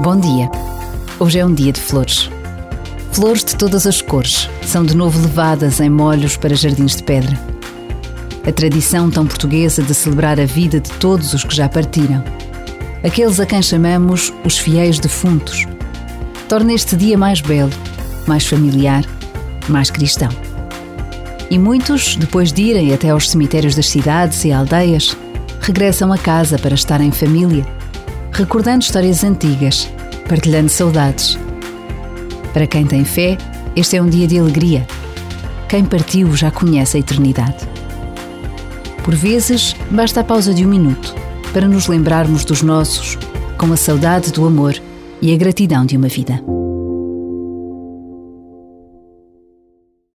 Bom dia. Hoje é um dia de flores. Flores de todas as cores são de novo levadas em molhos para jardins de pedra. A tradição tão portuguesa de celebrar a vida de todos os que já partiram, aqueles a quem chamamos os fiéis defuntos, torna este dia mais belo, mais familiar, mais cristão. E muitos, depois de irem até aos cemitérios das cidades e aldeias, regressam a casa para estar em família, recordando histórias antigas, partilhando saudades. Para quem tem fé, este é um dia de alegria. Quem partiu já conhece a eternidade. Por vezes, basta a pausa de um minuto para nos lembrarmos dos nossos, com a saudade do amor e a gratidão de uma vida.